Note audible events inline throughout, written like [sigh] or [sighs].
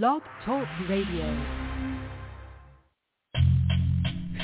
Blog Talk Radio.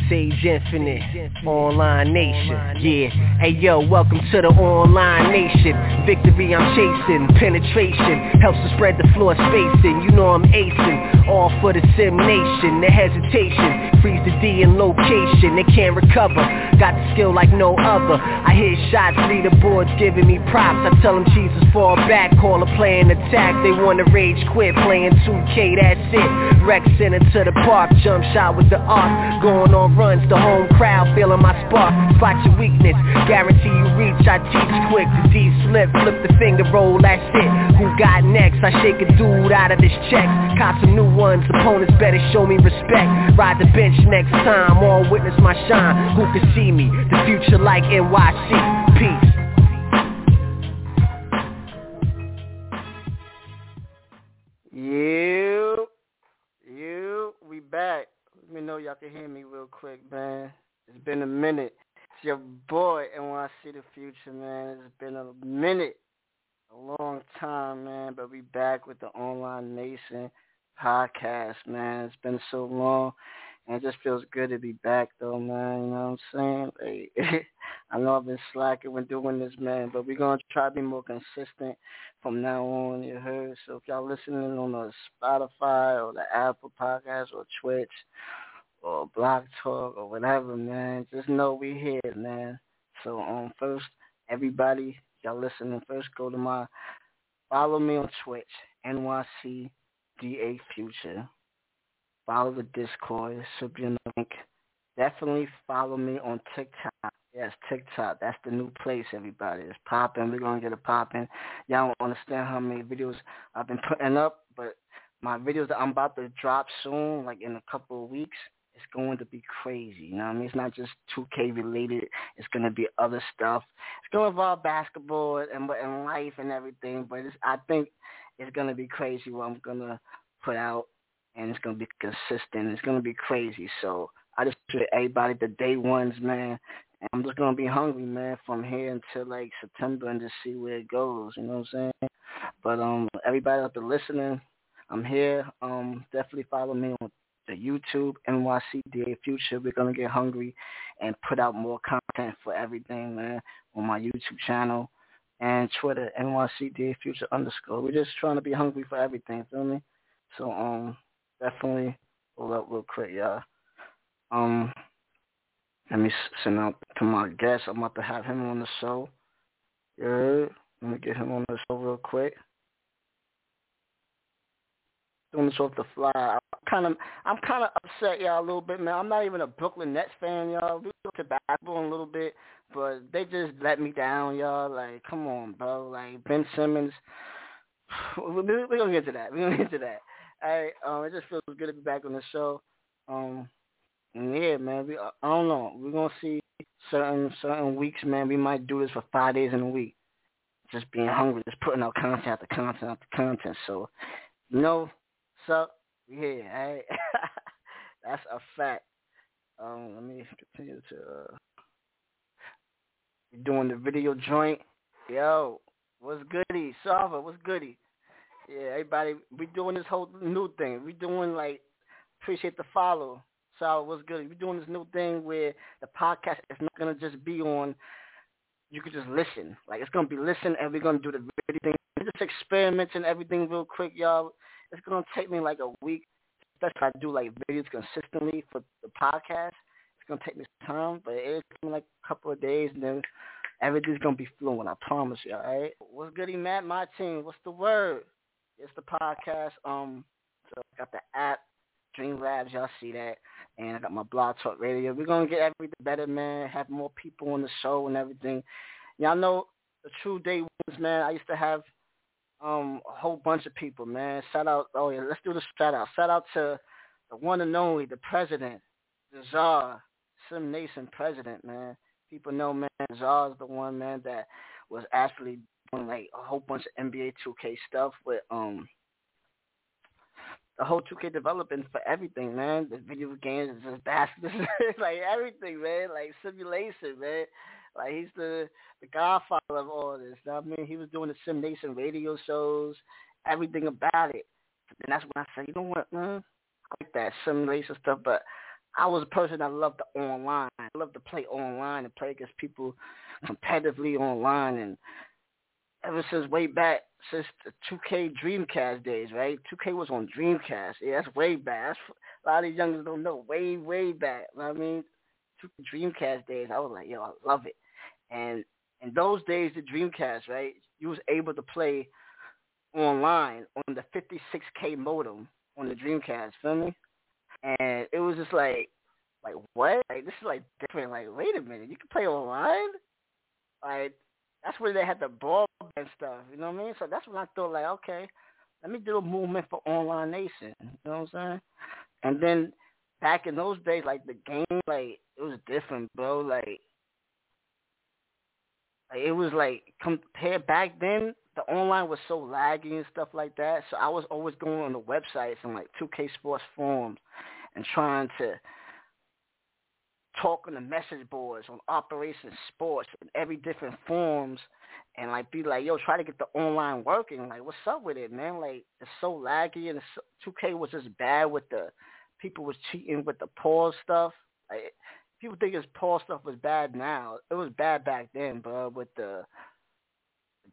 Sage Infinite, Online Nation, yeah. Hey yo, welcome to the Online Nation. Victory I'm chasing, penetration helps to spread the floor spacing. You know I'm acing, all for the Sim Nation. The hesitation freeze the D in location. They can't recover, got the skill like no other. I hit shots, leaderboards giving me props. I tell them Jesus fall back, call a play and attack. They wanna rage quit, playing 2K, that's it. Rex into the park, jump shot with the arc, going on runs, the home crowd feeling my spark. Spot your weakness, guarantee you reach. I teach quick, the D slip, flip the finger roll, that's it. Who got next? I shake a dude out of this check. Cop some new ones, opponents better show me respect. Ride the bench next time, all witness my shine. Who can see me? The future like NYC. Peace. Me know y'all can hear me real quick, man. It's been a minute. It's your boy and when I see the Future, man. It's been a minute, a long time, man. But we back with the Online Nation podcast, man. It's been so long. And it just feels good to be back, though, man. You know what I'm saying? Like, [laughs] I know I've been slacking when doing this, man, but we're to try to be more consistent from now on, you heard? So if y'all listening on the Spotify or the Apple Podcast or Twitch or Blog Talk or whatever, man, just know we here, man. So um, first, everybody, y'all listening, first go to my, follow me on Twitch, NYC DA Future. Follow the Discord. The link. Definitely follow me on TikTok. Yes, TikTok. That's the new place, everybody. It's popping. We're going to get it popping. Y'all don't understand how many videos I've been putting up, but my videos that I'm about to drop soon, like in a couple of weeks, it's going to be crazy. You know what I mean? It's not just 2K related. It's going to be other stuff. It's going to involve basketball and, and life and everything, but it's, I think it's going to be crazy what I'm going to put out and it's gonna be consistent. It's gonna be crazy. So I just put everybody the day ones, man. And I'm just gonna be hungry, man, from here until like September and just see where it goes. You know what I'm saying? But um, everybody out there listening, I'm here. Um, definitely follow me on the YouTube NYCDA Future. We're gonna get hungry and put out more content for everything, man, on my YouTube channel and Twitter NYCDA Future underscore. We're just trying to be hungry for everything. Feel me? So um, definitely pull up real quick, y'all. Um, let me send out to my guest. I'm about to have him on the show. Yeah, let me get him on the show real quick. Doing this off the fly. I'm kind of, I'm kind of upset, y'all, a little bit, man. I'm not even a Brooklyn Nets fan, y'all. We go to basketball a little bit, but they just let me down, y'all. Like, come on, bro. Like Ben Simmons. [sighs] We're gonna get to that. We're gonna get to that. Hey, um, it just feels good to be back on the show. Um, yeah, man. We, I don't know. We're gonna see certain certain weeks, man. We might do this for five days in a week. Just being hungry, just putting out content after content after content. So, you know, so yeah, hey, [laughs] that's a fact. Um, let me continue to uh, doing the video joint. Yo, what's goody? Salva, what's goody? Yeah, everybody, we doing this whole new thing. We doing like appreciate the follow. So what's good? We doing this new thing where the podcast is not gonna just be on. You could just listen. Like it's gonna be listen, and we're gonna do the video thing. We're just experimenting everything real quick, y'all. It's gonna take me like a week, especially if I do like videos consistently for the podcast. It's gonna take me some time, but it's gonna be like a couple of days, and then everything's gonna be fluent. I promise you. All right. What's goody, Matt? My team. What's the word? It's the podcast. Um, so I got the app, Streamlabs. Y'all see that, and I got my Blog Talk Radio. We're gonna get everything better, man. Have more people on the show and everything. Y'all know the true day ones, man. I used to have um a whole bunch of people, man. Shout out. Oh yeah, let's do the shout out. Shout out to the one and only, the president, the czar, Sim Nation president, man. People know, man. Czar is the one, man, that was actually doing like a whole bunch of NBA 2K stuff with um the whole 2K development for everything, man. The video games, is just basketball, like everything, man. Like simulation, man. Like he's the the godfather of all this. I mean, he was doing the Sim Nation radio shows, everything about it. And that's when I said, you know what, man, I like that simulation stuff, but I was a person that loved the online. I loved to play online and play against people competitively online. And ever since way back, since the 2K Dreamcast days, right? 2K was on Dreamcast. Yeah, that's way back. That's, a lot of these youngsters don't know. Way, way back. You know what I mean? Dreamcast days, I was like, yo, I love it. And in those days, the Dreamcast, right? You was able to play online on the 56k modem on the Dreamcast. Feel me? And it was just like, like what? Like this is like different. Like wait a minute, you can play online. Like that's where they had the ball and stuff. You know what I mean? So that's when I thought like, okay, let me do a movement for online nation. You know what I'm saying? And then back in those days, like the game, like it was different, bro. Like, it was like compared back then, the online was so laggy and stuff like that. So I was always going on the websites and like 2K Sports forums and trying to talk on the message boards on Operation Sports and every different forms and like be like, yo, try to get the online working. Like, what's up with it, man? Like, it's so laggy and it's, 2K was just bad with the people was cheating with the pause stuff. Like, people think his pause stuff was bad now. It was bad back then, bro, with the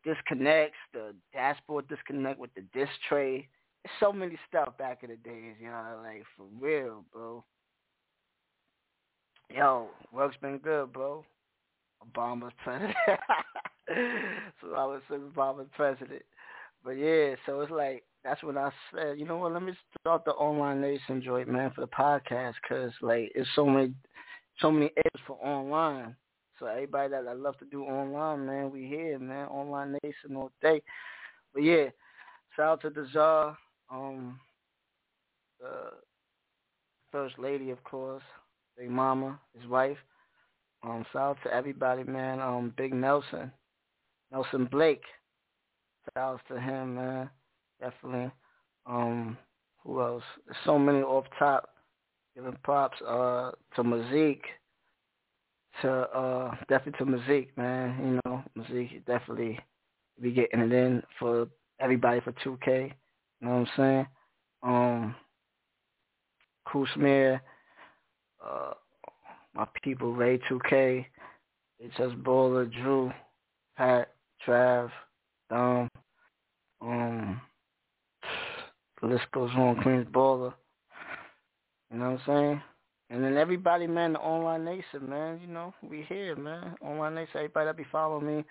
disconnects, the dashboard disconnect with the disc tray. There's so many stuff back in the days, you know, like for real, bro. Yo, work's been good, bro. Obama's [laughs] president. so I was Obama's president. But yeah, so it's like that's what I said, you know what? Let me start the online nation joint, man, for the podcast, cause like it's so many, so many apps for online. So everybody that I love to do online, man, we here, man. Online nation all day. But yeah, shout out to the czar, um, the first lady, of course, Big Mama, his wife. Um, shout out to everybody, man. Um, Big Nelson, Nelson Blake. Shout out to him, man. Definitely. Um, who else? So many off top. Giving props uh to Mazik. To uh definitely to Mazik, man. You know, Mazik definitely be getting it in for everybody for two K. You know what I'm saying? Um Smear, uh my people Ray two K, it's just Baller, Drew, Pat, Trav, Dom, um list goes on, Queens Baller. You know what I'm saying? And then everybody, man, the online nation, man, you know, we here, man. Online nation, everybody that be following me,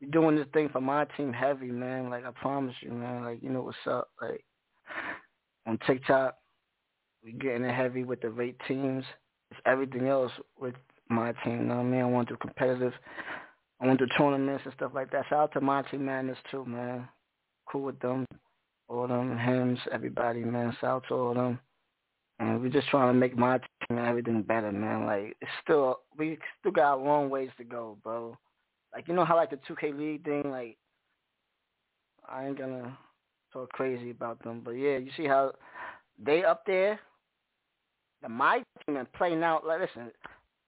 we doing this thing for my team heavy, man. Like I promise you, man. Like you know what's up. Like on TikTok, we getting it heavy with the rate teams. It's everything else with my team. You know what I mean? I want to do competitive. I want to do tournaments and stuff like that. Shout out to my team, man. This too, man. Cool with them all them hymns, everybody, man. Shout out to all them. And we're just trying to make my team and everything better, man. Like it's still we still got a long ways to go, bro. Like you know how like the 2K League thing, like I ain't gonna talk crazy about them, but yeah, you see how they up there. The my team and play now. Like listen,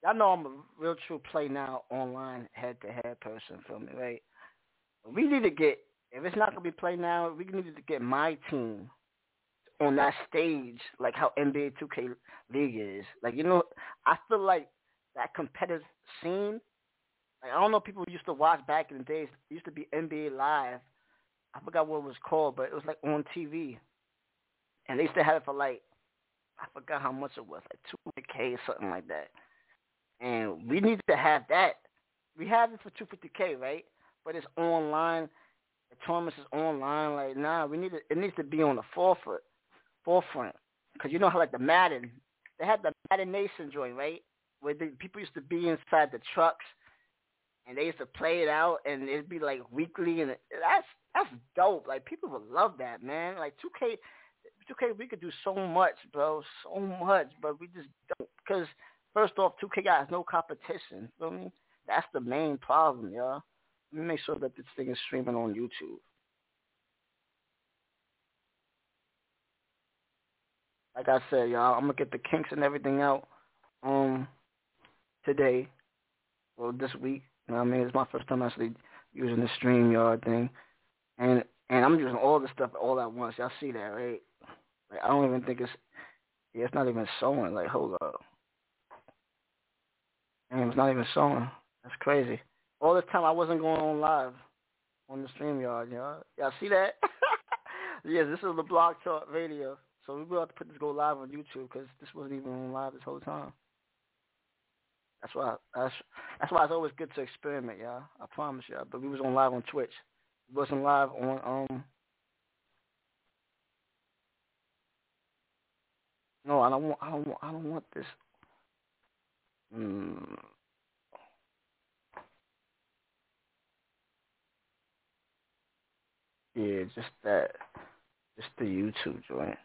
y'all know I'm a real true play now online head to head person for me, right? We need to get if it's not gonna be played now, we need to get my team on that stage, like how NBA 2K League is. Like you know, I feel like that competitive scene. Like I don't know, people used to watch back in the days. It used to be NBA Live. I forgot what it was called, but it was like on TV, and they used to have it for like I forgot how much it was, like 200k or something like that. And we need to have that. We have it for 250k, right? But it's online tournaments is online. Like, nah, we need to, it needs to be on the forefront, forefront. Cause you know how like the Madden, they had the Madden Nation joint, right? Where the people used to be inside the trucks, and they used to play it out, and it'd be like weekly, and that's that's dope. Like people would love that, man. Like 2K, 2K, we could do so much, bro, so much, but we just don't. Cause first off, 2K has no competition. Feel me? That's the main problem, y'all. Let me make sure that this thing is streaming on YouTube. Like I said, y'all, I'm gonna get the kinks and everything out um today. Well this week. You know what I mean? It's my first time actually using the StreamYard thing. And And I'm using all the stuff all at once. Y'all see that, right? Like I don't even think it's yeah, it's not even showing. Like, hold up. And it's not even showing. That's crazy. All this time I wasn't going on live on the StreamYard, y'all. Y'all see that? [laughs] yes, this is the Blog Talk Radio. So we will have to put this go live on YouTube because this wasn't even on live this whole time. That's why that's that's why it's always good to experiment, y'all. I promise y'all. But we was on live on Twitch. We wasn't live on um No, I don't want I don't want I don't want this. Mm. Yeah, just that. Just the YouTube joint.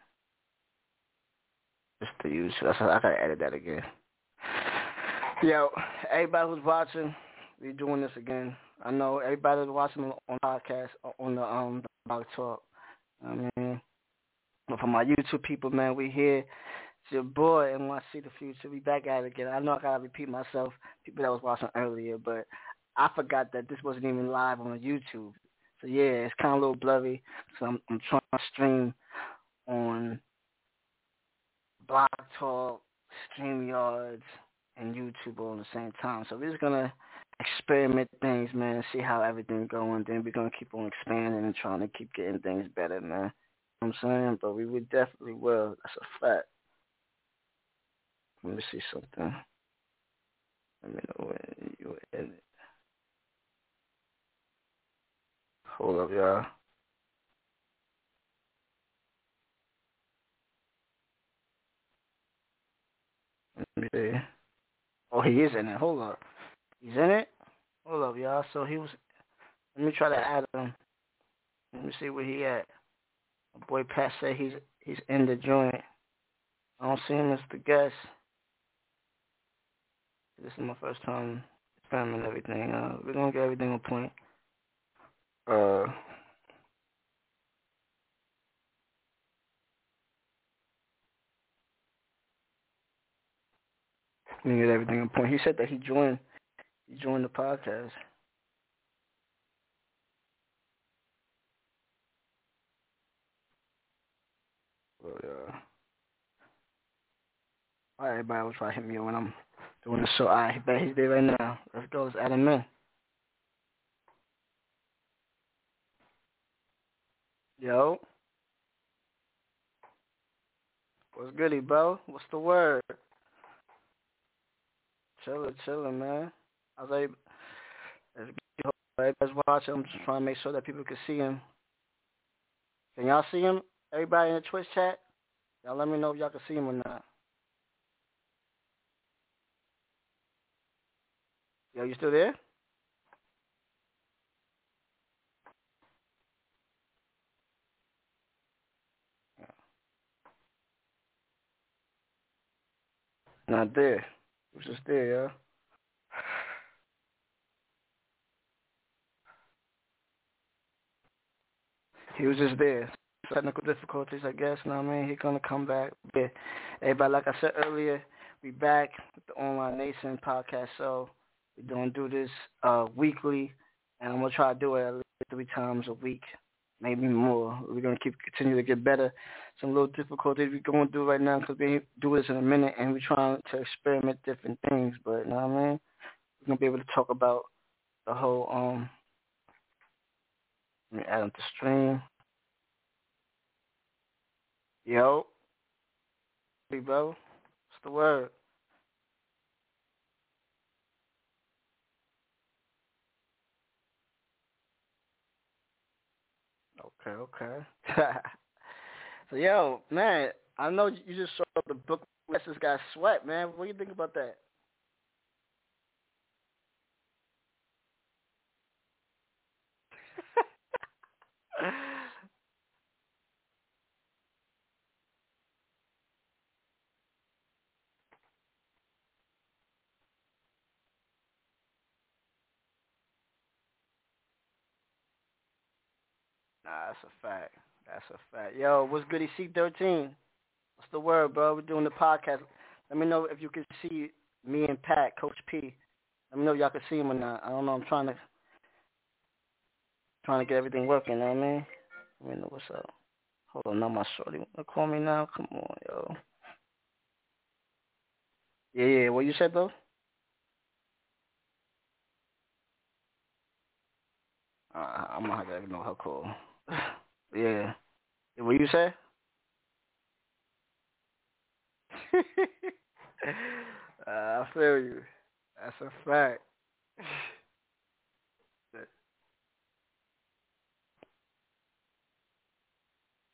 Just the YouTube. I gotta edit that again. Yo, everybody who's watching, we doing this again. I know everybody who's watching on podcast on the um the talk. I mean, for my YouTube people, man, we here. It's your boy see the future. We back at it again. I know I gotta repeat myself, people that was watching earlier, but I forgot that this wasn't even live on YouTube. So yeah, it's kind of a little blurry. So I'm, I'm trying to stream on Blog Talk, StreamYards, and YouTube all at the same time. So we're just gonna experiment things, man, see how everything's going. Then we're gonna keep on expanding and trying to keep getting things better, man. You know what I'm saying? But we would definitely will. That's a fact. Let me see something. Let me know when you edit. Hold up, y'all. Let me see. Oh, he is in it. Hold up. He's in it? Hold up, y'all. So he was. Let me try to add him. Let me see where he at. My boy Pat said he's he's in the joint. I don't see him as the guest. This is my first time filming everything. Uh, we're gonna get everything on point. Uh. We get everything on point. He said that he joined. He joined the podcast. Oh yeah. All right, everybody will try to hit me when I'm doing the show. Right, bet he's there right now. Let's go. Let's add him in. Yo. What's goody, bro? What's the word? Chilling, chilling, man. I was like, everybody's watching. I'm just trying to make sure that people can see him. Can y'all see him? Everybody in the Twitch chat? Y'all let me know if y'all can see him or not. Yo, you still there? Not there. It was just there, yeah. He was just there. Technical difficulties, I guess. Know what I mean? He's gonna come back. Yeah. Everybody, like I said earlier, we back with the Online Nation podcast. So we're gonna do this uh, weekly, and I'm gonna try to do it at least three times a week, maybe more. We're gonna keep continue to get better. Some little difficulties we're going through right now because we do this in a minute, and we're trying to experiment different things. But you know what I mean? We're gonna be able to talk about the whole um. Let me add them to stream. Yo. Hey, bro. What's the word? Okay, okay. [laughs] so, yo, man, I know you just saw the book. This got sweat, man. What do you think about that? [laughs] Nah, that's a fact. That's a fact. Yo, what's goody C13? What's the word, bro? We're doing the podcast. Let me know if you can see me and Pat, Coach P. Let me know y'all can see him or not. I don't know. I'm trying to trying to get everything working. You know what I mean? Let me know what's up. Hold on, now my shorty wanna call me now. Come on, yo. Yeah, yeah. What you said though? Uh, I'm gonna have to ignore her call. [sighs] yeah. What you say? uh, [laughs] I feel you. That's a fact.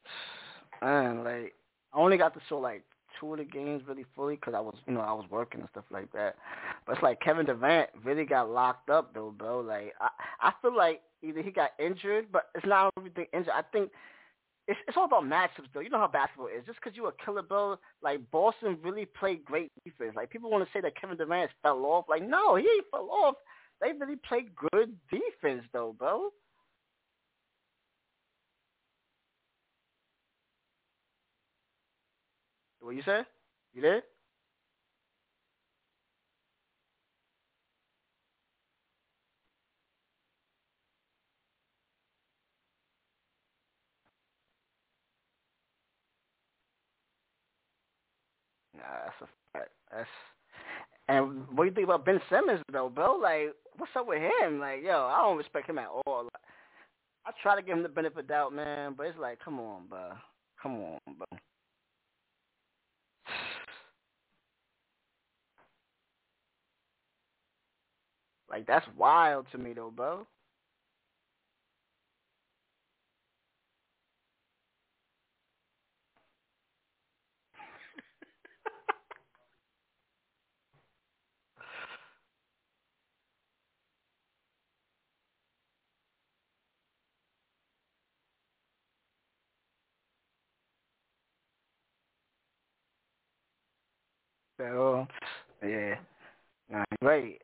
[sighs] Man, like I only got to show like two of the games really fully because I was, you know, I was working and stuff like that. But it's like Kevin Durant really got locked up though, bro. Like I, I feel like either he got injured, but it's not everything injured. I think it's it's all about matchups though. You know how basketball is. Just because you a killer, bro. Like Boston really played great defense. Like people want to say that Kevin Durant fell off. Like no, he ain't fell off. They really played good defense though, bro. What you say? You there? Nah, that's a fact. That's and what do you think about Ben Simmons though, bro? Like, what's up with him? Like, yo, I don't respect him at all. Like, I try to give him the benefit of doubt, man, but it's like, come on, bro. Come on, bro. Like that's wild to me though, bro. So, oh, yeah, nah, right.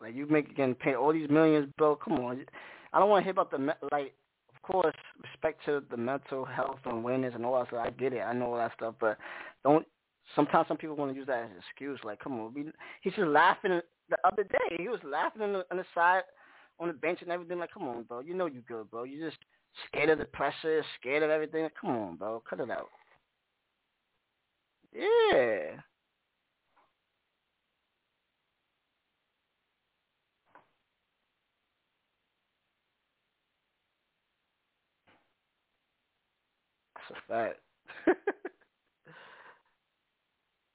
Like you make getting paid all these millions, bro. Come on, I don't want to hear about the like. Of course, respect to the mental health and wellness and all that stuff. I get it. I know all that stuff, but don't. Sometimes some people want to use that as an excuse. Like, come on, we, he's just laughing the other day. He was laughing on the, on the side, on the bench and everything. Like, come on, bro. You know you good, bro. You just scared of the pressure, scared of everything. Come on, bro. Cut it out. Yeah. That's a fact. [laughs]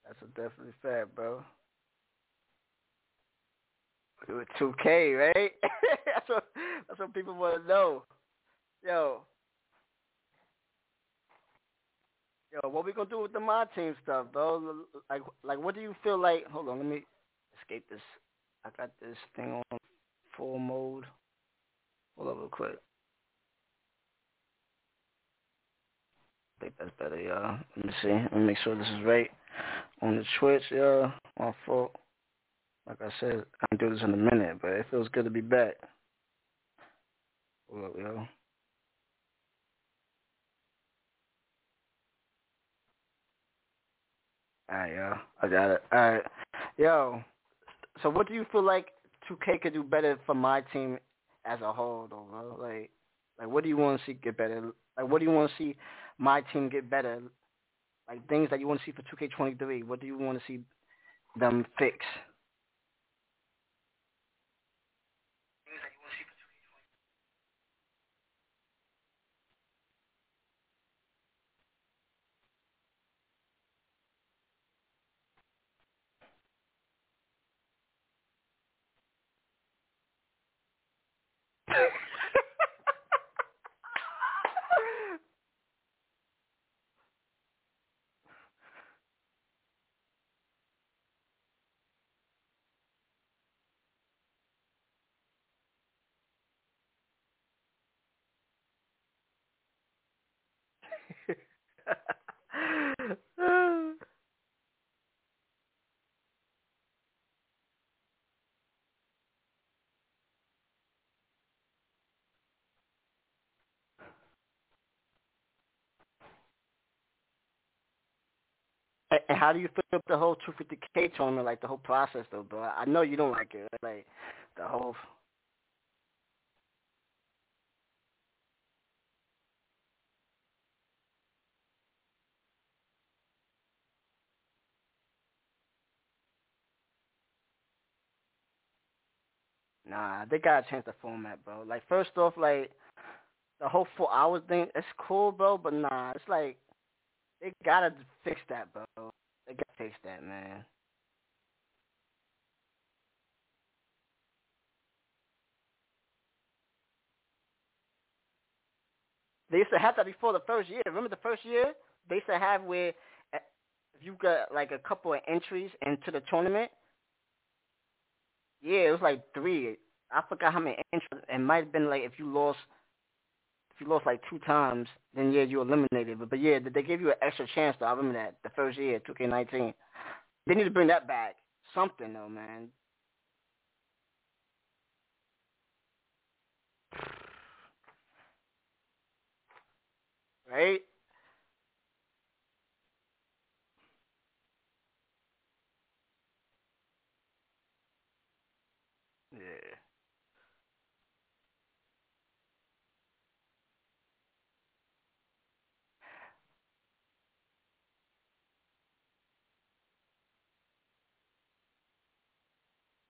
That's a definitely fact, bro. With 2K, right? [laughs] that's what that's what people want to know. Yo, yo, what we gonna do with the mod team stuff, bro? Like, like, what do you feel like? Hold on, let me escape this. I got this thing on full mode. Hold on real quick. I think that's better, y'all. Let me see. Let me make sure this is right on the Twitch, y'all. My fault. Like I said, I can do this in a minute, but it feels good to be back. Hold up, yo. Alright, yo. I got it. Alright. Yo, so what do you feel like 2K could do better for my team as a whole, though, bro? Like, like what do you want to see get better? Like, what do you want to see my team get better? Like things that you want to see for 2K23. What do you want to see them fix? [laughs] And how do you feel the whole truth with the K tournament, like the whole process though, bro? I know you don't like it, like the whole. Nah, they gotta change the format, bro. Like first off, like the whole four hours thing, it's cool, bro, but nah, it's like they gotta fix that, bro. Fix that, man. They used to have that before the first year. Remember the first year? They used to have where eh, you got like a couple of entries into the tournament. Yeah, it was like three. I forgot how many entries. It might have been like if you lost, you lost like two times, then yeah, you eliminated. But, but yeah, they gave you an extra chance. Though I remember that the first year, 2K19. They need to bring that back. Something though, man. right? Yeah.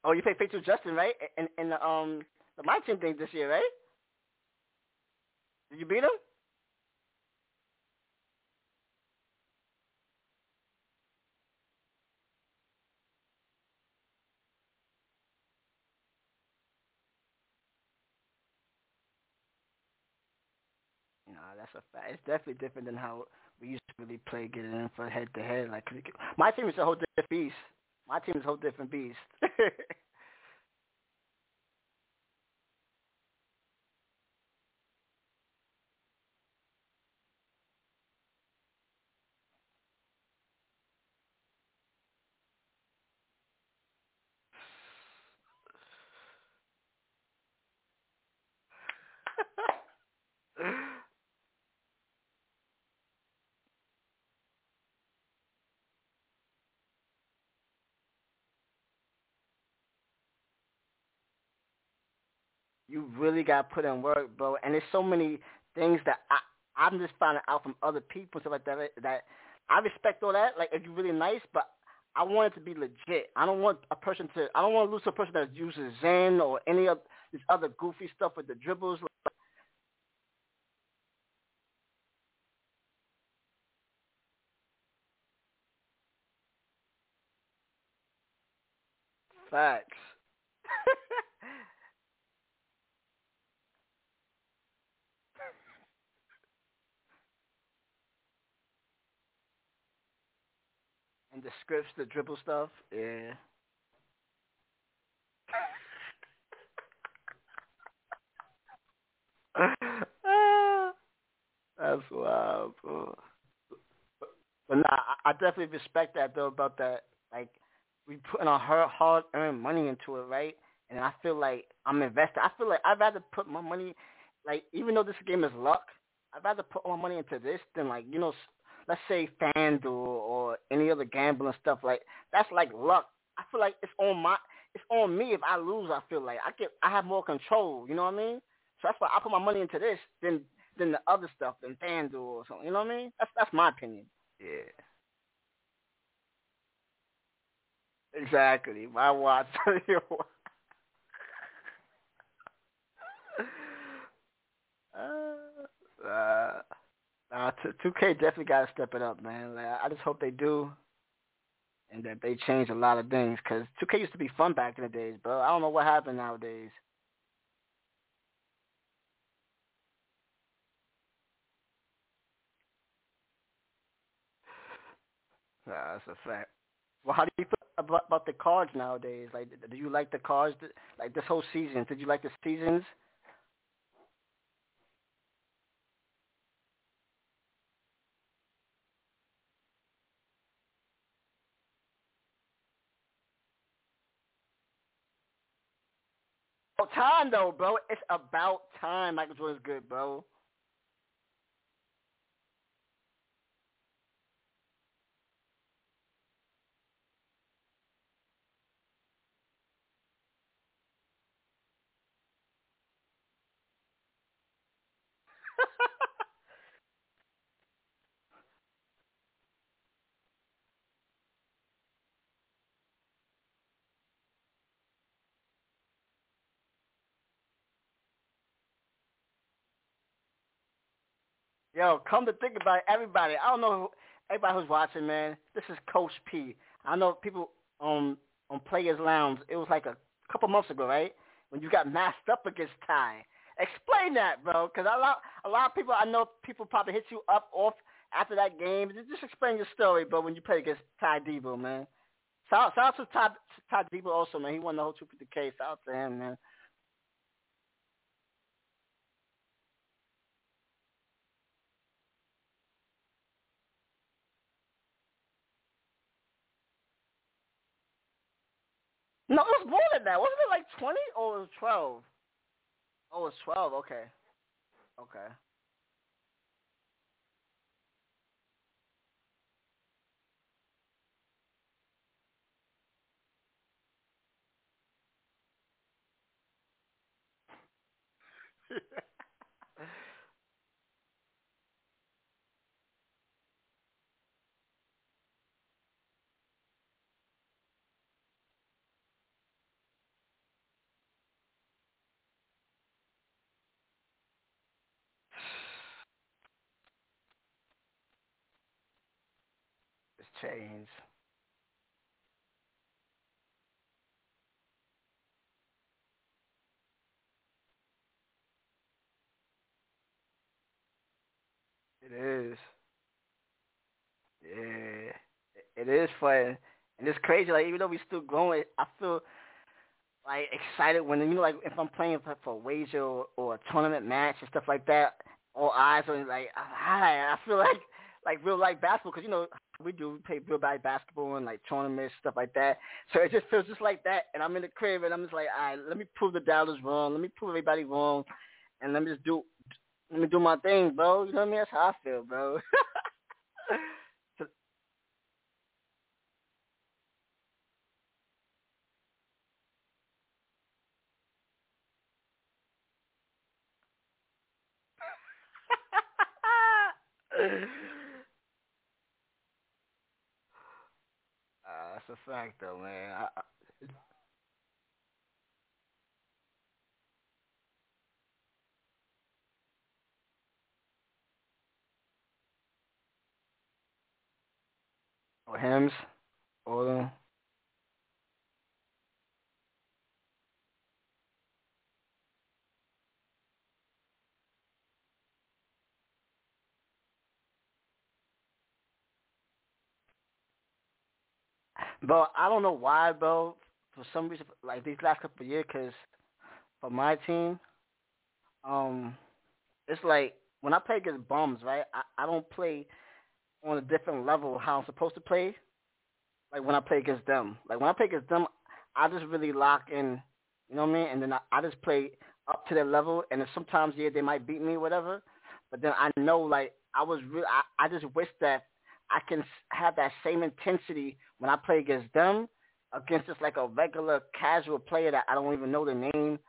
Oh, you played Fatal Justin, right? In in the um the my team thing this year, right? Did you beat him? That's a fact. It's definitely different than how we used to really play getting in for head to head. Like my team is a whole different beast. My team is a whole different beast. [laughs] you really got to put in work, bro. And there's so many things that I I'm just finding out from other people stuff like that that I respect all that. Like if you're really nice, but I want it to be legit. I don't want a person to. I don't want to lose a person that uses Zen or any of this other goofy stuff with the dribbles. Facts. and the scripts, the dribble stuff, yeah. [laughs] That's wild, bro. But nah, I definitely respect that though about that. Like we putting our hard earned money into it, right? And I feel like I'm invested. I feel like I'd rather put my money, like even though this game is luck, I'd rather put my money into this than like you know let's say FanDuel or any other gambling stuff like that's like luck. I feel like it's on my it's on me if I lose. I feel like I get I have more control. You know what I mean? So that's why I put my money into this than than the other stuff than FanDuel or something. You know what I mean? That's that's my opinion. Yeah. Exactly. My watch. [laughs] [laughs] uh, uh, uh, 2K definitely got to step it up, man. Like, I just hope they do, and that they change a lot of things. Cause 2K used to be fun back in the days, bro. I don't know what happened nowadays. Nah, that's a fact. Well, how do you feel about, about the cards nowadays? Like, do you like the cards? Like this whole season, did you like the seasons? time though, bro. It's about time. Michael Jordan's good, bro. [laughs] Yo, come to think about it, everybody. I don't know everybody who's watching, man. This is Coach P. I know people on on Players Lounge. It was like a couple months ago, right? When you got masked up against Ty. Explain that, bro, because a lot a lot of people I know people probably hit you up off after that game. Just explain your story, bro, when you played against Ty Debo, man. Shout, shout out to Todd, Todd Debo also, man. He won the whole 250K. Shout out to him, man. No, it was more than that. Wasn't it like 20 or it was 12? Oh, it was 12. Okay. Okay. [laughs] it's changed. It is. Yeah, it is fun, and it's crazy. Like even though we're still growing, I feel like excited when you know, like if I'm playing for, for a wager or, or a tournament match and stuff like that. All eyes on like, hi. I feel like like real life basketball because you know we do we play real life basketball and like tournaments stuff like that. So it just feels just like that, and I'm in the crib and I'm just like, all right, let me prove the doubters wrong. Let me prove everybody wrong, and let me just do let me do my thing, bro. You know what I mean? That's how I feel, bro [laughs] [laughs] that's a fact, though, man. I, I, or hymns, or bro. I don't know why, bro. For some reason, like these last couple of years, cause for my team, um, it's like when I play against bums, right? I, I don't play on a different level how I'm supposed to play. Like when I play against them, like when I play against them, I just really lock in, you know what I mean? And then I, I just play up to their level. And sometimes yeah, they might beat me, whatever. But then I know like I was real. I, I just wish that I can have that same intensity when I play against them, against just like a regular casual player that I don't even know the name,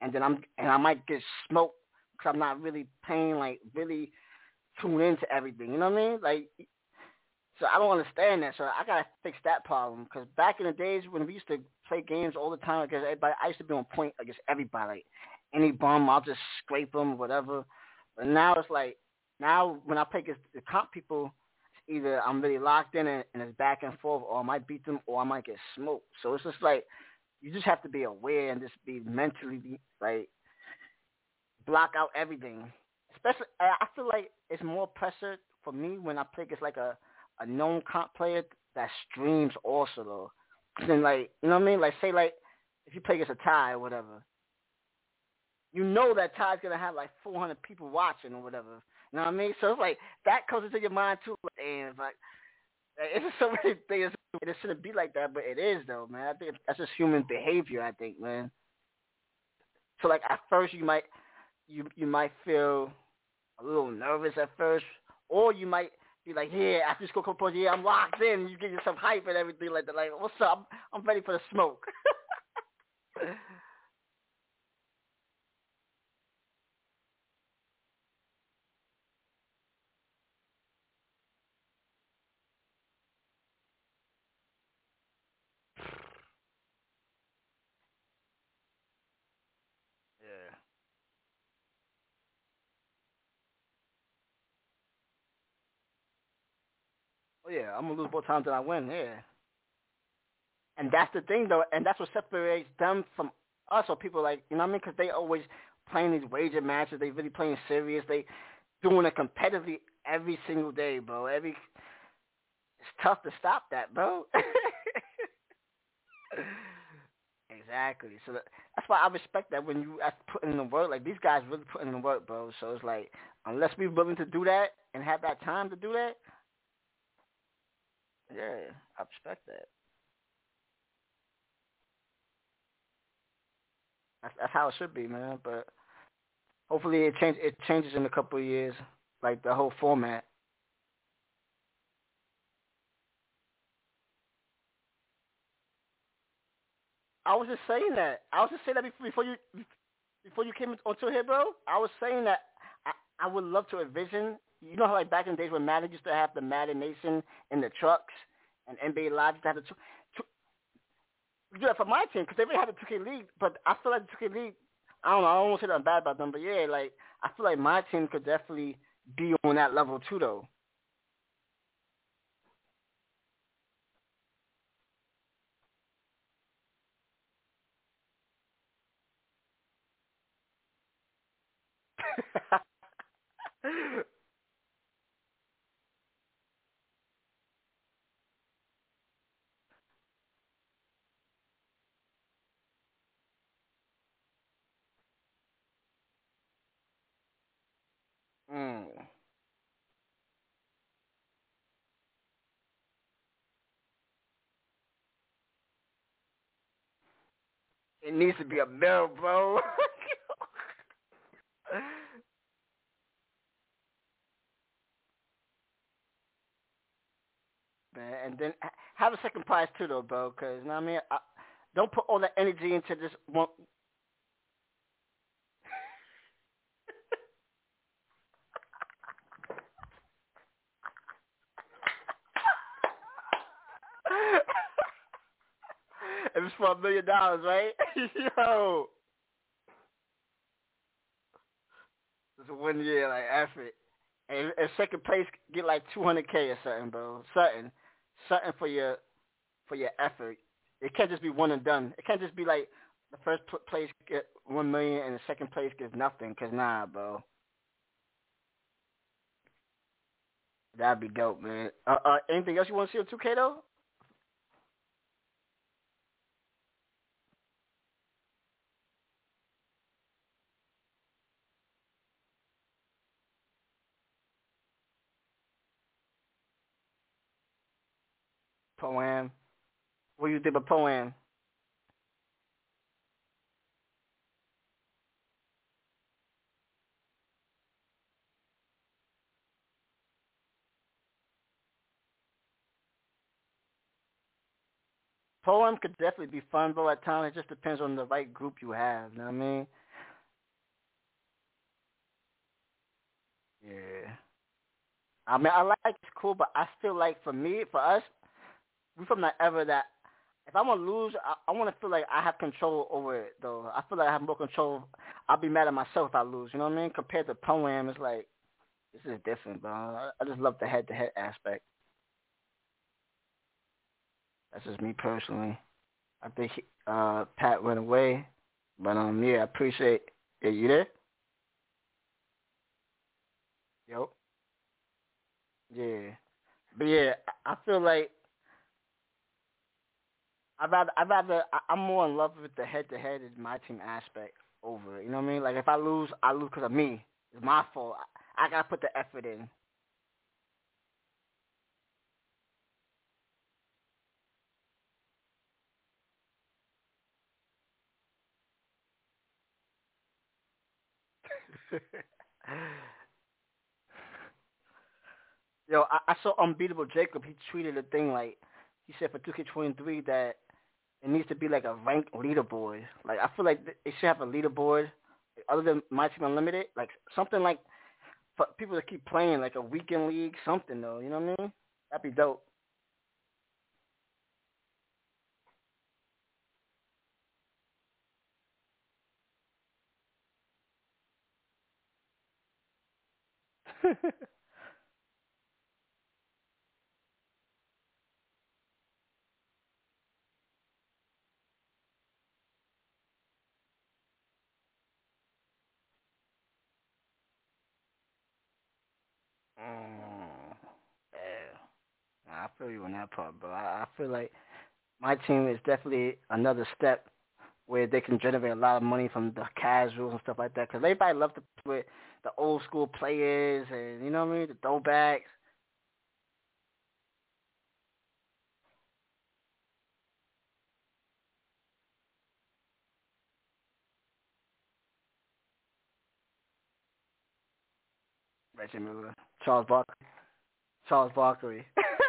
and then I'm and I might get smoked because I'm not really paying like really tune into everything. You know what I mean? Like, so I don't understand that. So I gotta fix that problem because back in the days when we used to play games all the time against everybody, I used to be on point against everybody. Like any bum, I'll just scrape them, whatever. But now it's like now when I play against the comp people, either I'm really locked in and, and it's back and forth, or I might beat them, or I might get smoked. So it's just like you just have to be aware and just be mentally be, like block out everything. Especially, I feel like it's more pressure for me when I play against like a a known comp player that streams also though. Then like you know what I mean? Like say like if you play against a Ty or whatever, you know that Ty's gonna have like 400 people watching or whatever. You know what I mean? So it's like that comes into your mind too. And like, it's just so [laughs] many things. It shouldn't be like that, but it is though, man. I think that's just human behavior. I think, man. So like at first you might you you might feel a little nervous at first, or you might be like, yeah, after this go pose, yeah, I'm locked in. You get yourself hype and everything like that. Like, what's up? I'm ready for the smoke. [laughs] yeah, I'm gonna lose more times than I win. Yeah. And that's the thing though, and that's what separates them from us or people like you know what I mean? Because they always playing these wager matches. They really playing serious. They doing it competitively every single day, bro. Every it's tough to stop that, bro. [laughs] exactly. So that, that's why I respect that when you put in the work. Like these guys really put in the work, bro. So it's like unless we're willing to do that and have that time to do that, yeah, I respect that. That's, how it should be, man. But hopefully it change it changes in a couple of years, like the whole format. I was just saying that. I was just saying that before you before you came onto here, bro. I was saying that I, I would love to envision. You know how like back in the days when Madden used to have the Madden Nation in the trucks and NBA Live used to have the. Tr- that for my team because they already have the 2K League, but I feel like the 2K League. I don't know. I don't want to say nothing bad about them, but yeah, like I feel like my team could definitely be on that level too, though. [laughs] mm. It needs to be a mill, bro. [laughs] Man, and then have a second prize too, though, bro. Because you know what I mean. I, don't put all that energy into just one. if it's for a million dollars, right? [laughs] Yo. It's one year like effort. And, and second place get like two hundred K or something, bro. Something. Something for your for your effort. It can't just be one and done. It can't just be like the first place get one million and the second place gets nothing. Cause nah, bro. That'd be dope, man. Uh, uh, anything else you want to see on 2K though? Pro-Am. What you think of Pro-Am? Pro-Am could definitely be fun, bro. At times, it just depends on the right group you have. You know what I mean? Yeah. I mean, I like it's cool, but I still like for me, for us, we from that era that if I'm gonna lose, I, I want to feel like I have control over it. Though I feel like I have more control. I'll be mad at myself if I lose. You know what I mean? Compared to Pro-Am, it's like this is different, bro. I, I just love the head-to-head aspect. That's just me personally. I think uh, Pat went away, but um, yeah, I appreciate. Yeah, you there? Yo. Yeah, but yeah, I feel like I rather I rather I'm more in love with the head to head is my team aspect over it. You know what I mean? Like if I lose, I lose because of me. It's my fault. I, I gotta put the effort in. [laughs] Yo, I, I saw Unbeatable Jacob. He tweeted a thing like he said for 2K23 that it needs to be like a ranked leaderboard. Like I feel like they should have a leaderboard other than My Team Unlimited, like something like for people to keep playing, like a weekend league, something though. You know what I mean? That'd be dope. [laughs] feel you on that part, but I, I feel like my team is definitely another step where they can generate a lot of money from the casuals and stuff like that. Because everybody loves to play with the old school players and you know what I mean, the throwbacks. Reggie Miller, Charles Barkley, Charles Barkley. [laughs]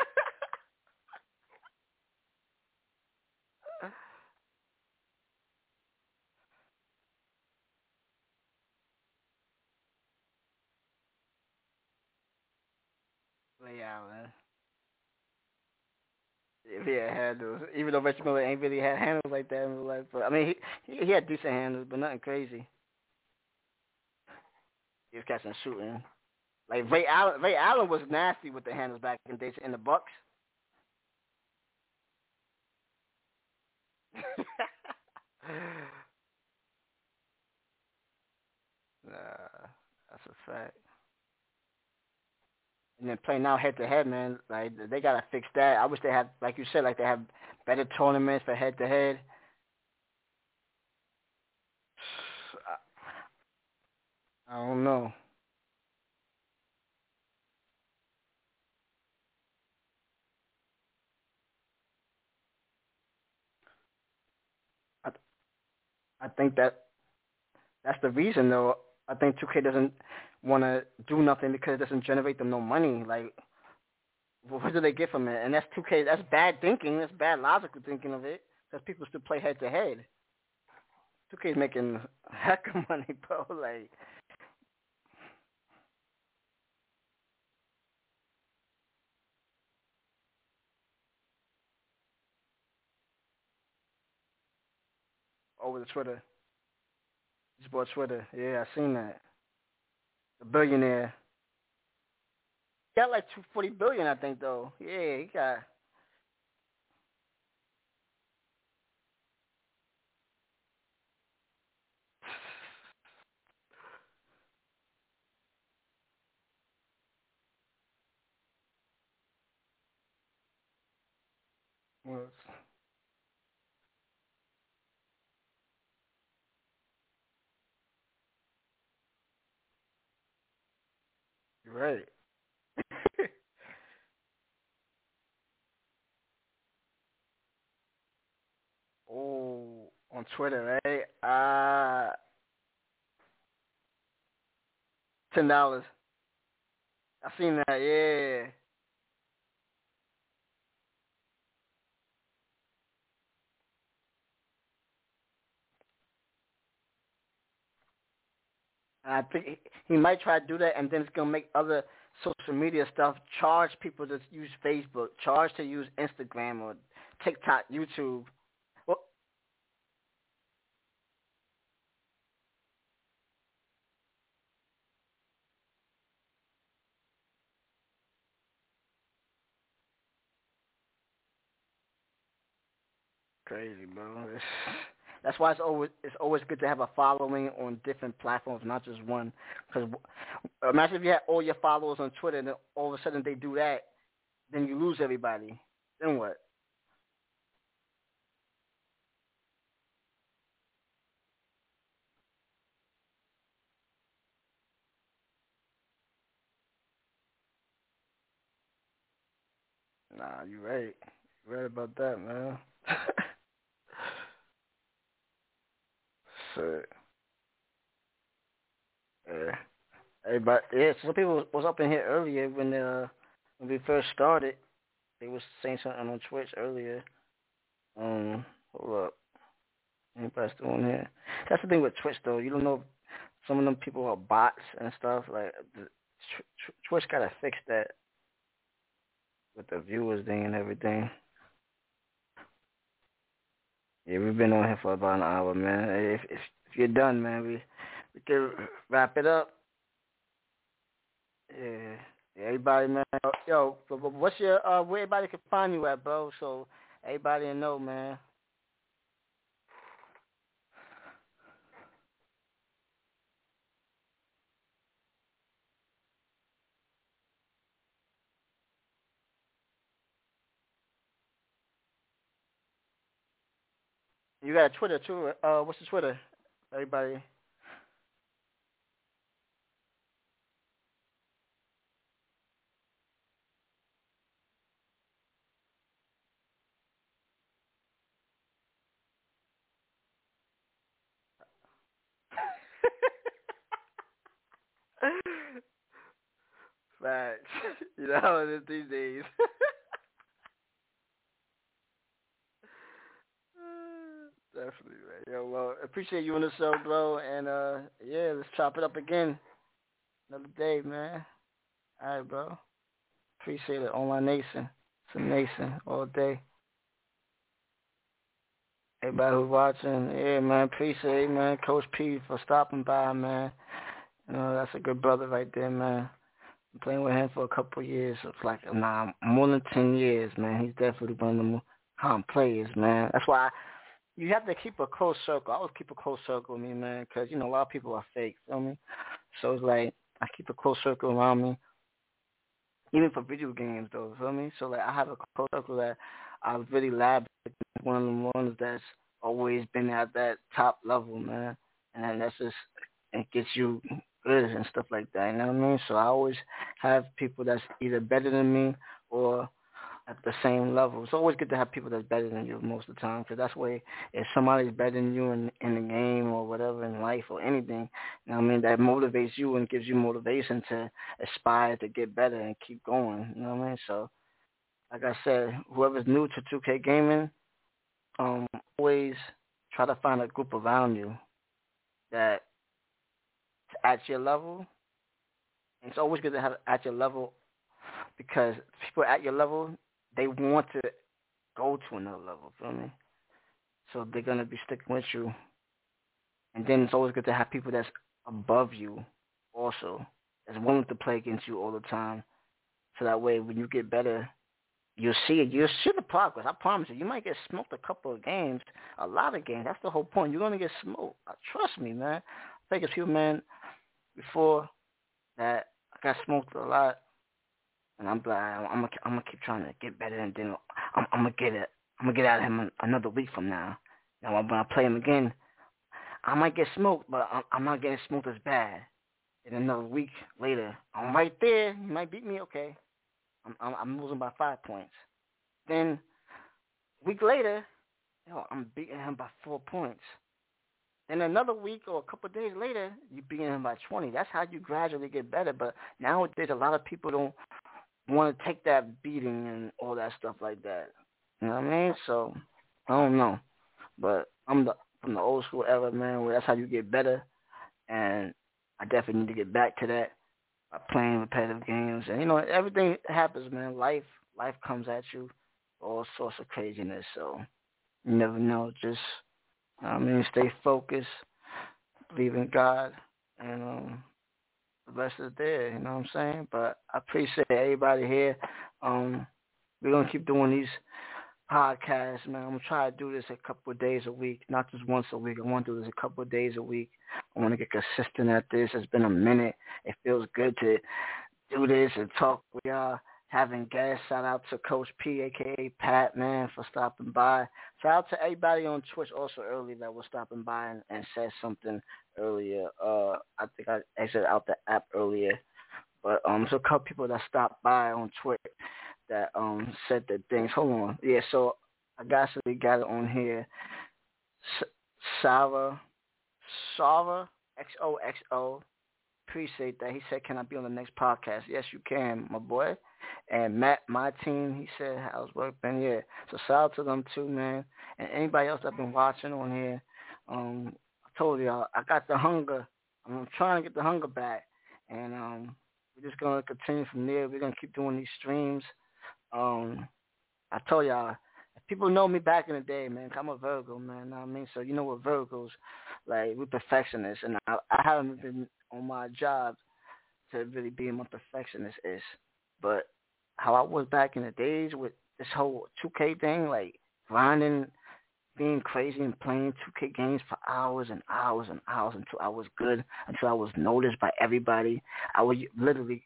Allen. If he had handles, even though Reggie Miller ain't really had handles like that in real life, but I mean he he had decent handles, but nothing crazy. He was catching shooting. Like Ray Allen, Ray Allen was nasty with the handles back in days in the Bucks. [laughs] nah, that's a fact. And then playing now head to head, man, like they gotta fix that. I wish they had, like you said, like they have better tournaments for head to head. I don't know. I think that that's the reason though. I think 2K doesn't want to do nothing because it doesn't generate them no money. Like, what do they get from it? And that's 2K. That's bad thinking. That's bad logical thinking of it. Because people still play head to head. 2K is making a heck of [laughs] money, bro. Like. Oh, Over the Twitter. Just bought Twitter. Yeah, I seen that. The billionaire. He got like two forty billion, I think, though. Yeah, he got. Well, You're right. [laughs] oh, on Twitter, right? Uh, ten dollars. I seen that. Yeah. I think he, might try to do that, and then it's gonna make other social media stuff charge people to use Facebook, charge to use Instagram or TikTok, YouTube. Well, crazy, bro. [laughs] That's why it's always it's always good to have a following on different platforms, not just one. Because imagine if you had all your followers on Twitter, and then all of a sudden they do that, then you lose everybody. Then what? Nah, you right. You right about that, man. [laughs] So, yeah. Hey, but yeah, some people was up in here earlier when uh when we first started. They was saying something on Twitch earlier. Um, hold up. Anybody still on here? That's the thing with Twitch though. You don't know some of them people are bots and stuff. Like the, Twitch gotta fix that with the viewers thing and everything. Yeah, we've been on here for about an hour, man. If if, if you're done, man, we we can wrap it up. Yeah. Everybody, man. Yo, what's your uh where everybody can find you at, bro? So everybody know, man. You got a Twitter too. Uh, what's the Twitter? Everybody. [laughs] Facts. [laughs] you know [laughs] how it is these days. Definitely, man. Yo, well, appreciate you on the show, bro. And uh, yeah, let's chop it up again. Another day, man. All right, bro. Appreciate it. Online Nation. It's a nation all day. Everybody who's watching, yeah, man, appreciate it, man. Coach P for stopping by, man. You know, that's a good brother right there, man. I'm playing with him for a couple years. It's like nah, more than ten years, man. He's definitely one of the top players, man. That's why I, you have to keep a close circle. I always keep a close circle with me, man, because you know a lot of people are fake. Feel me? So it's like I keep a close circle around me, even for video games, though. Feel me? So like I have a close circle that I really lab. One of the ones that's always been at that top level, man. And that's just it gets you good and stuff like that. You know what I mean? So I always have people that's either better than me or at the same level. It's always good to have people that's better than you most of the time because that's why if somebody's better than you in in the game or whatever in life or anything, you know I mean, that motivates you and gives you motivation to aspire to get better and keep going. You know what I mean? So, like I said, whoever's new to 2K gaming, um, always try to find a group around you that at your level. It's always good to have at your level because people at your level they want to go to another level. Feel me? So they're gonna be sticking with you. And then it's always good to have people that's above you, also, that's willing to play against you all the time. So that way, when you get better, you'll see it. You'll see the progress. I promise you. You might get smoked a couple of games, a lot of games. That's the whole point. You're gonna get smoked. Uh, trust me, man. I think it's people, man, before that I got smoked a lot, and I'm like, I'm gonna, I'm gonna keep trying to get better, and then I'm, I'm gonna get it. I'm gonna get out of him another week from now. Now when I play him again, I might get smoked, but I'm, I'm not getting smoked as bad. And another week later, I'm right there. He might beat me, okay. I'm, I'm, I'm losing by five points. Then week later, yo, I'm beating him by four points. Then another week or a couple of days later, you beating him by 20. That's how you gradually get better. But nowadays, a lot of people don't want to take that beating and all that stuff like that. You know what I mean? So I don't know, but I'm the from the old school era, man. Where that's how you get better, and I definitely need to get back to that by playing repetitive games. And you know, everything happens, man. Life life comes at you, all sorts of craziness. So you never know. Just I mean, stay focused, believe in God, and um, rest is there. You know what I'm saying? But I appreciate everybody here. Um, we're gonna keep doing these podcasts, man. I'm gonna try to do this a couple of days a week, not just once a week. I want to do this a couple of days a week. I want to get consistent at this. It's been a minute. It feels good to do this and talk with y'all having guests. Shout out to Coach P, aka Pat, man, for stopping by. Shout out to everybody on Twitch also earlier that was stopping by and, and said something earlier. Uh, I think I exited out the app earlier, but um, so a couple people that stopped by on Twitch that um said that things. Hold on, yeah. So I got we got it on here. Sarah, Sarah X O X O. Appreciate that. He said, "Can I be on the next podcast?" Yes, you can, my boy. And Matt, my team, he said, how's work been? Yeah. So shout out to them too, man. And anybody else that's been watching on here, um, I told y'all, I got the hunger. I'm trying to get the hunger back. And um, we're just going to continue from there. We're going to keep doing these streams. Um, I told y'all, people know me back in the day, man. I'm a Virgo, man. Know what I mean? So you know what Virgos, like, we're perfectionists. And I, I haven't been on my job to really be a perfectionist is. But how I was back in the days with this whole 2K thing, like grinding, being crazy and playing 2K games for hours and hours and hours until I was good, until I was noticed by everybody. I was literally,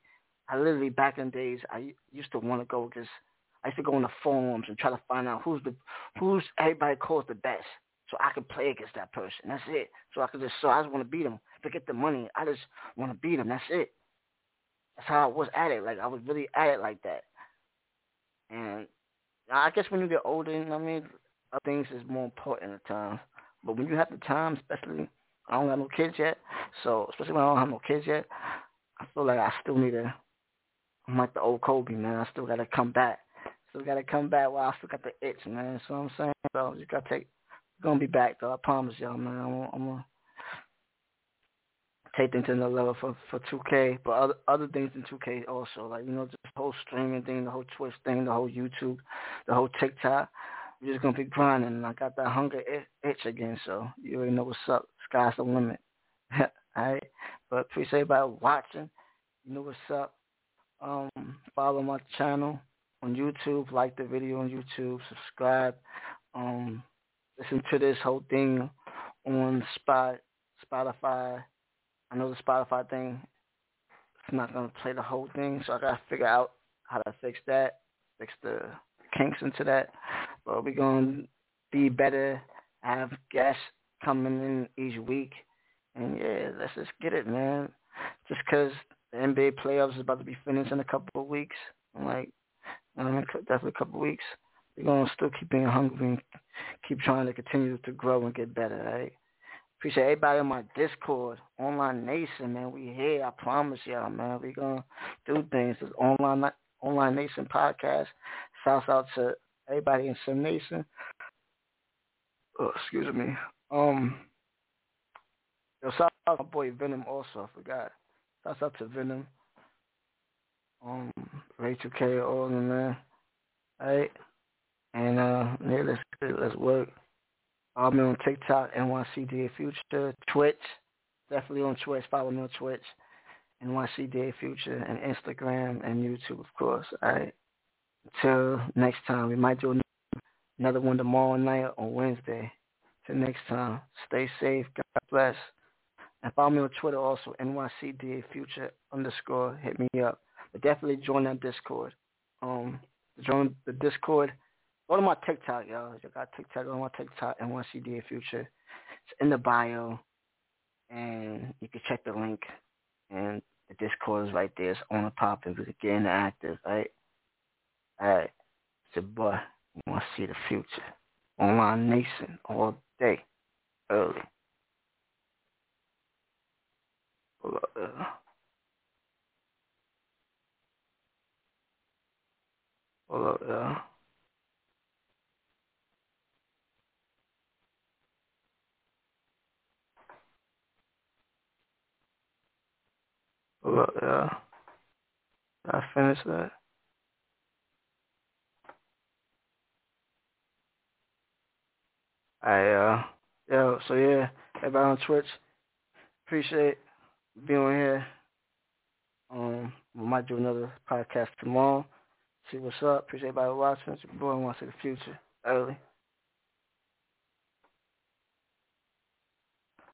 I literally back in the days, I used to want to go because I used to go in the forums and try to find out who's the, who's everybody calls the best. So I could play against that person. That's it. So I could just so I just want to beat them. Forget the money. I just want to beat them. That's it. That's how I was at it. Like I was really at it like that. And I guess when you get older, I mean, things is more important at times. But when you have the time, especially I don't have no kids yet, so especially when I don't have no kids yet, I feel like I still need to. I'm like the old Kobe, man. I still gotta come back. Still gotta come back while I still got the itch, man. So I'm saying, so you gotta take. Gonna be back though. I promise y'all, man. I'm, I'm gonna take things to another level for for 2K, but other other things in 2K also, like you know, just the whole streaming thing, the whole Twitch thing, the whole YouTube, the whole TikTok. We're just gonna be grinding, and I got that hunger itch again. So you already know what's up. Sky's the limit. [laughs] All right, but appreciate everybody watching. You know what's up. Um, follow my channel on YouTube, like the video on YouTube, subscribe. Um, listen to this whole thing on Spot, Spotify, I know the Spotify thing it's not gonna play the whole thing, so I gotta figure out how to fix that, fix the kinks into that. But we're gonna be better, have guests coming in each week, and yeah, let's just get it, man. Just 'cause the NBA playoffs is about to be finished in a couple of weeks, I'm like, definitely a couple of weeks. We're gonna still keep being hungry and keep trying to continue to grow and get better, right? Appreciate everybody on my Discord, Online Nation, man. We here. I promise y'all, man. We gonna do things. This online Online Nation podcast. Shouts out to everybody in Sim Nation. Oh, excuse me. Um, yo, shout out my boy Venom also. I forgot. Shouts out to Venom. Um, Rachel K. All in there. All right. And uh, yeah, let's let's work. Follow me on TikTok, NYCDaFuture, Twitch, definitely on Twitch. Follow me on Twitch, NYCDaFuture, and Instagram and YouTube, of course. All right. Until next time, we might do another one tomorrow night or Wednesday. Till next time, stay safe. God bless. And follow me on Twitter also, NYCDaFuture underscore. Hit me up. But definitely join that Discord. Um, join the Discord Go to my TikTok, y'all. I got TikTok on my TikTok, NYCDaFuture. It's in the bio, and you can check the link. And the Discord is right there. It's on the pop if you get interactive, right? All right. It's a boy. You want to see the future. Online Nation all day, early. Hold up there. Hold yeah. I finished that. I uh yeah, so yeah, everybody on Twitch, appreciate being here. Um, we might do another podcast tomorrow. See what's up. Appreciate everybody watching. It's your boy wants to the future early.